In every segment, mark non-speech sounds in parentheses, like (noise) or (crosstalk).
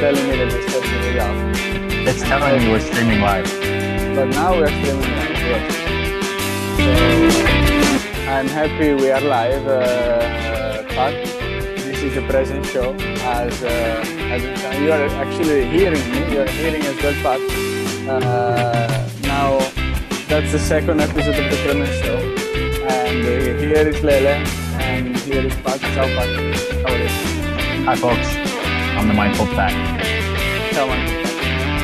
telling me that it's starting it up. It's telling me we're streaming live. But now we're streaming live. Yes. So I'm happy we are live. Uh, Pat, this is a present show. As, uh, as you are actually hearing me, you are hearing as well, Pat. Uh, now that's the second episode of the present Show, and uh, here is Lele, and here is Pat. Ciao, Pat. How are you? Hi, folks. I'm the Mindful man.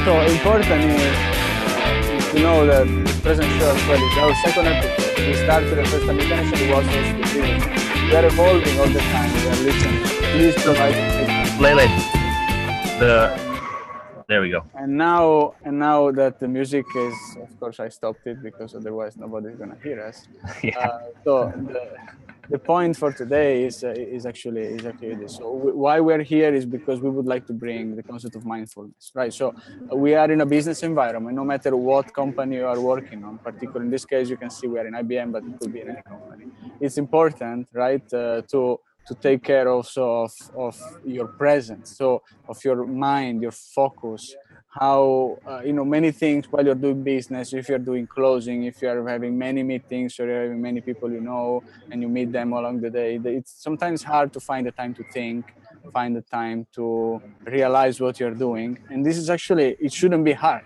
So important is uh, to know that the present show as well is our second episode. We started the first time initially was beginning. We are evolving all the time. We are listening. Please provide. Lele, the there we go. And now, and now that the music is, of course, I stopped it because otherwise nobody's gonna hear us. (laughs) Yeah. Uh, so the, the point for today is uh, is actually is actually this. So why we're here is because we would like to bring the concept of mindfulness, right? So uh, we are in a business environment. No matter what company you are working on, particularly in this case, you can see we are in IBM, but it could be in any company. It's important, right, uh, to to take care also of of your presence, so of your mind, your focus, how uh, you know many things while you're doing business if you're doing closing if you're having many meetings or you're having many people you know and you meet them along the day it's sometimes hard to find the time to think find the time to realize what you're doing. And this is actually it shouldn't be hard.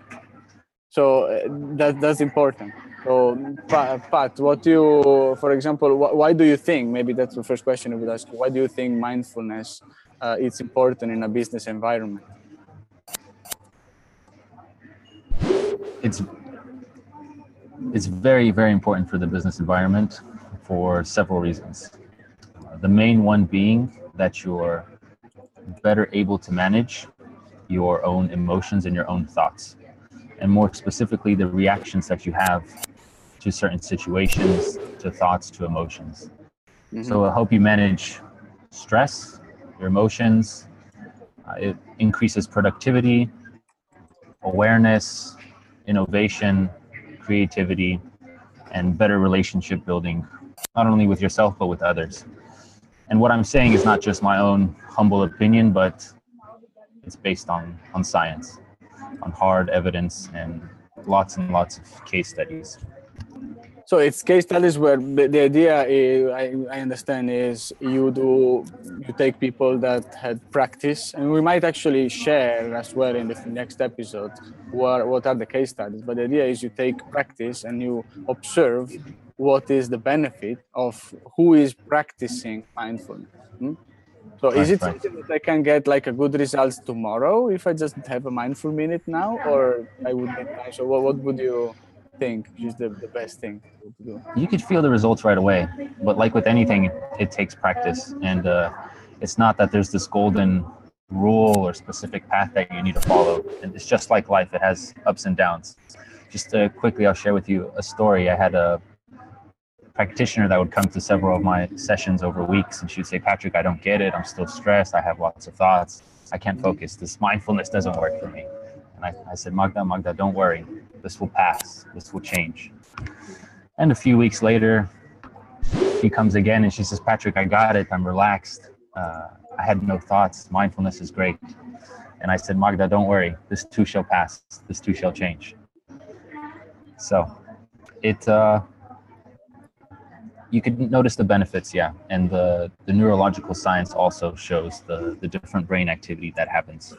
So uh, that that's important. So pat what do you for example wh- why do you think maybe that's the first question i would ask why do you think mindfulness uh, is important in a business environment It's it's very very important for the business environment for several reasons. Uh, the main one being that you're better able to manage your own emotions and your own thoughts, and more specifically, the reactions that you have to certain situations, to thoughts, to emotions. So it'll help you manage stress, your emotions. Uh, it increases productivity, awareness, innovation, creativity, and better relationship building, not only with yourself, but with others. And what I'm saying is not just my own humble opinion, but it's based on, on science, on hard evidence, and lots and lots of case studies. So it's case studies where the, the idea is, I, I understand is you do you take people that had practice and we might actually share as well in the next episode what, what are the case studies but the idea is you take practice and you observe what is the benefit of who is practicing mindfulness hmm? so is it right. something that I can get like a good results tomorrow if I just have a mindful minute now or I would so what, what would you think is the, the best thing to do. You could feel the results right away but like with anything it takes practice. And uh, it's not that there's this golden rule or specific path that you need to follow. And it's just like life. It has ups and downs. Just uh, quickly i'll share with you a story. I had a practitioner that would come to several of my sessions over weeks and she would say patrick i don't get it. I'm still stressed. I have lots of thoughts. I can't focus. This mindfulness doesn't work for me and i, I said magda magda don't worry this will pass this will change and a few weeks later, she comes again and she says, Patrick, I got it. I'm relaxed. Uh, I had no thoughts. Mindfulness is great. And I said, Magda, don't worry. This too shall pass. This too shall change. So it, uh, you could notice the benefits, yeah. And the, the neurological science also shows the, the different brain activity that happens.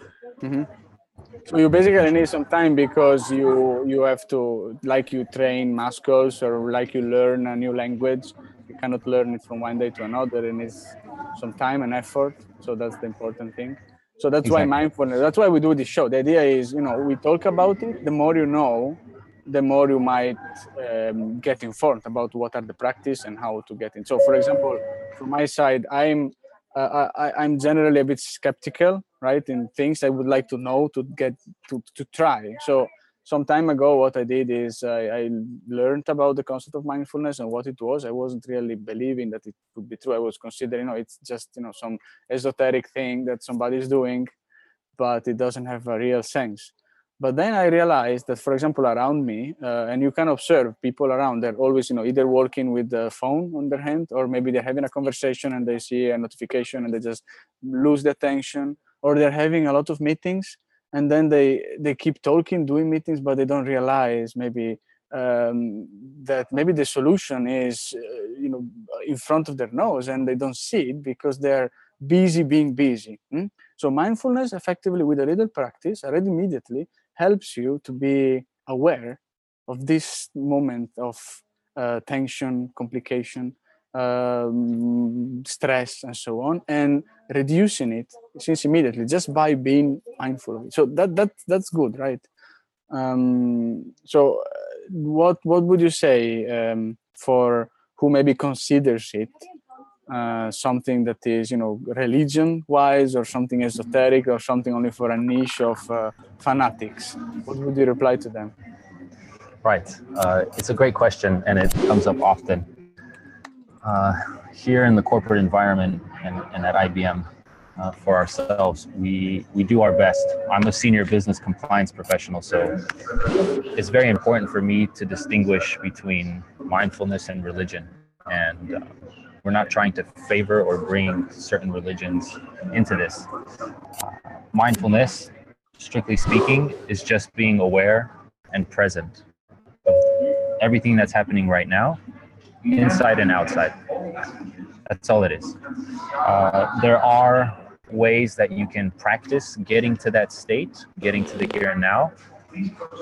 So you basically need some time because you you have to like you train muscles or like you learn a new language. You cannot learn it from one day to another, and it's some time and effort. So that's the important thing. So that's why mindfulness. That's why we do this show. The idea is, you know, we talk about it. The more you know, the more you might um, get informed about what are the practice and how to get in. So, for example, from my side, I'm uh, I, I'm generally a bit skeptical, right, in things I would like to know to get to to try. So some time ago, what I did is I, I learned about the concept of mindfulness and what it was. I wasn't really believing that it could be true. I was considering, you know, it's just you know some esoteric thing that somebody's doing, but it doesn't have a real sense. But then I realized that, for example, around me, uh, and you can observe people around, they're always, you know, either working with the phone on their hand, or maybe they're having a conversation and they see a notification and they just lose the attention, or they're having a lot of meetings and then they they keep talking doing meetings but they don't realize maybe um, that maybe the solution is uh, you know in front of their nose and they don't see it because they're busy being busy hmm? so mindfulness effectively with a little practice already immediately helps you to be aware of this moment of uh, tension complication um, stress and so on and reducing it since immediately just by being mindful of it. So that that that's good right? Um, so uh, what what would you say um, for who maybe considers it uh, something that is you know religion wise or something esoteric or something only for a niche of uh, fanatics? What would you reply to them? Right. Uh, it's a great question and it comes up often uh, here in the corporate environment and, and at IBM uh, for ourselves, we, we do our best. I'm a senior business compliance professional, so it's very important for me to distinguish between mindfulness and religion. And uh, we're not trying to favor or bring certain religions into this. mindfulness, strictly speaking, is just being aware and present of everything that's happening right now inside and outside. That's all it is. Uh, there are ways that you can practice getting to that state, getting to the here and now.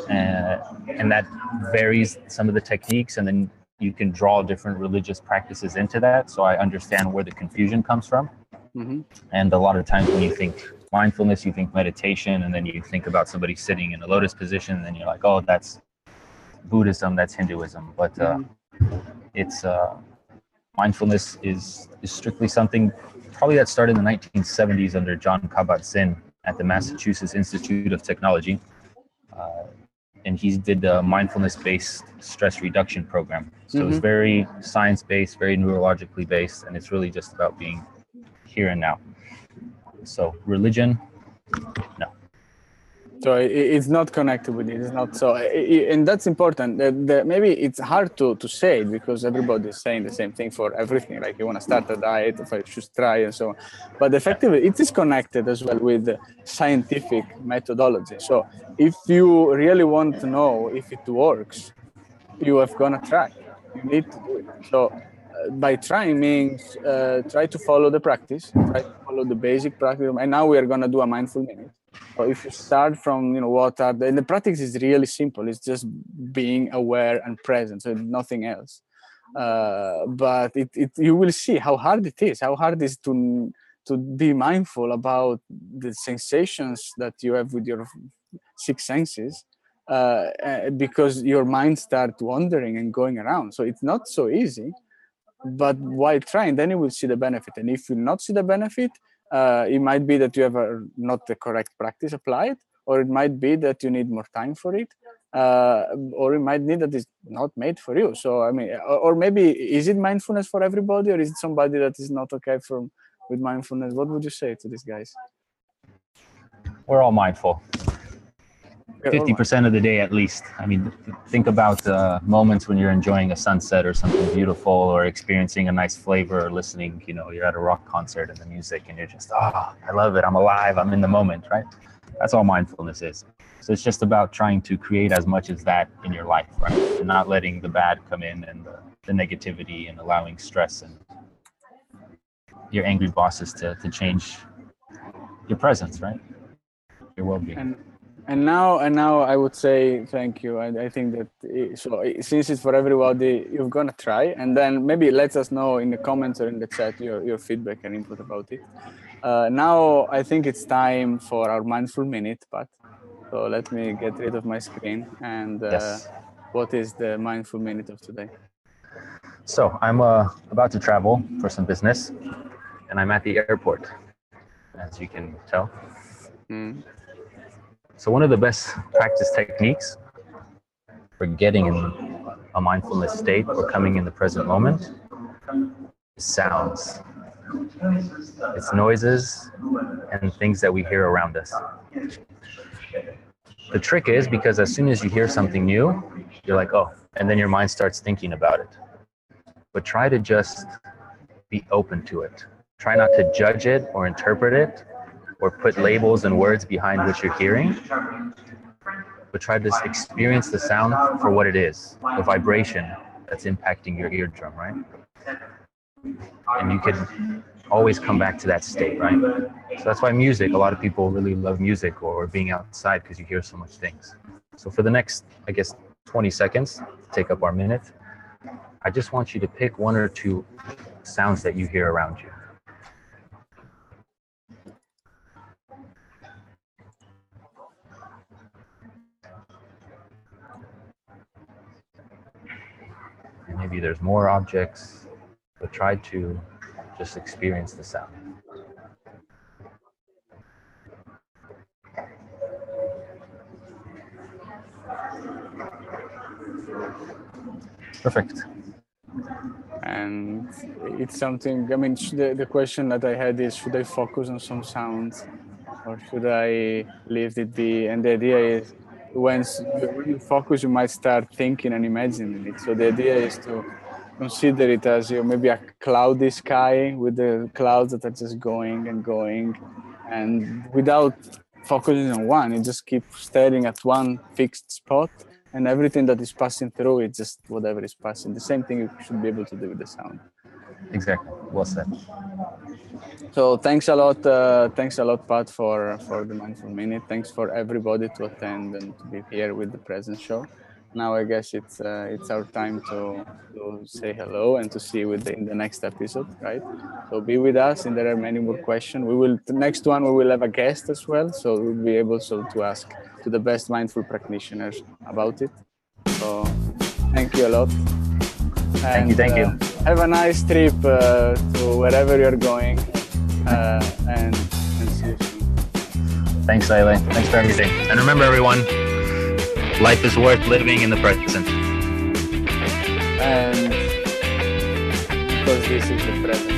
Uh, and that varies some of the techniques, and then you can draw different religious practices into that. So I understand where the confusion comes from. Mm-hmm. And a lot of times when you think mindfulness, you think meditation, and then you think about somebody sitting in a lotus position, and then you're like, oh, that's Buddhism, that's Hinduism. But uh, mm-hmm it's uh, mindfulness is is strictly something probably that started in the 1970s under Jon Kabat-Zinn at the Massachusetts Institute of Technology. Uh, and he did a mindfulness-based stress reduction program. So mm-hmm. it's very science-based, very neurologically based, and it's really just about being here and now. So religion, no so it's not connected with it. It's not so and that's important. Maybe it's hard to, to say because everybody is saying the same thing for everything. Like you want to start a diet if i should try and so on. But effectively it is connected as well with scientific methodology. So if you really want to know if it works you have gonna try. You need to do it. So uh, by trying means uh, try to follow the practice try to follow the basic practice. And now we are going to do a mindful minute so if you start from you know what are the, and the practice is really simple. It's just being aware and present, so nothing else. Uh, but it, it you will see how hard it is. How hard it is to to be mindful about the sensations that you have with your six senses uh, uh because your mind starts wandering and going around so it's not so easy but while trying then you will see the benefit and if you not see the benefit uh, it might be that you have a, not the correct practice applied or it might be that you need more time for it uh, or it might need that it's not made for you. So i mean or, or, maybe is it mindfulness for everybody or is it somebody that is not okay from with mindfulness? What would you say to these guys? We're all mindful 50% of the day at least. I mean, think about uh, moments when you're enjoying a sunset or something beautiful or experiencing a nice flavor or listening, you know, you're at a rock concert and the music and you're just, oh, I love it. I'm alive. I'm in the moment, right? That's all mindfulness is. So it's just about trying to create as much as that in your life, right? And not letting the bad come in and the, the negativity and allowing stress and your angry bosses to, to change your presence, right? Your well being and now and now i would say thank you. I, I think that it, so since it's for everybody you're gonna try. And then maybe let us know in the comments or in the chat your, your feedback and input about it. Uh, now i think it's time for our mindful minute but so let me get rid of my screen and uh, yes. what is the mindful minute of today? So i'm uh, about to travel for some business and i'm at the airport as you can tell. Mm. So one of the best practice techniques for getting in a mindfulness state or coming in the present moment is sounds. It's noises and things that we hear around us. The trick is because as soon as you hear something new, you're like, oh, and then your mind starts thinking about it. But try to just be open to it. Try not to judge it or interpret it, or put labels and words behind what you're hearing, but try to experience the sound for what it is the vibration that's impacting your eardrum, right? And you can always come back to that state, right? So that's why music, a lot of people really love music or being outside because you hear so much things. So for the next, I guess, 20 seconds, take up our minute, I just want you to pick one or two sounds that you hear around you. Maybe there's more objects, but try to just experience the sound. Perfect. And it's something, I mean, the, the question that I had is should I focus on some sounds or should I leave it be? And the idea is when you focus, you might start thinking and imagining it. So the idea is to consider it as you maybe a cloudy sky with the clouds that are just going and going, and without focusing on one, you just keep staring at one fixed spot, and everything that is passing through it, just whatever is passing. The same thing you should be able to do with the sound. Exactly. Well said. So thanks a lot, uh, thanks a lot, Pat, for for the mindful minute. Thanks for everybody to attend and to be here with the present show. Now I guess it's uh, it's our time to to say hello and to see you with the, in the next episode, right? So be with us, and there are many more questions. We will the next one we will have a guest as well, so we'll be able so to ask to the best mindful practitioners about it. So thank you a lot. Thank you, thank uh, you. Have a nice trip uh, to wherever you're going, uh, and, and see you soon. Thanks, Lele. Thanks for everything. And remember, everyone, life is worth living in the present. And because this is the present.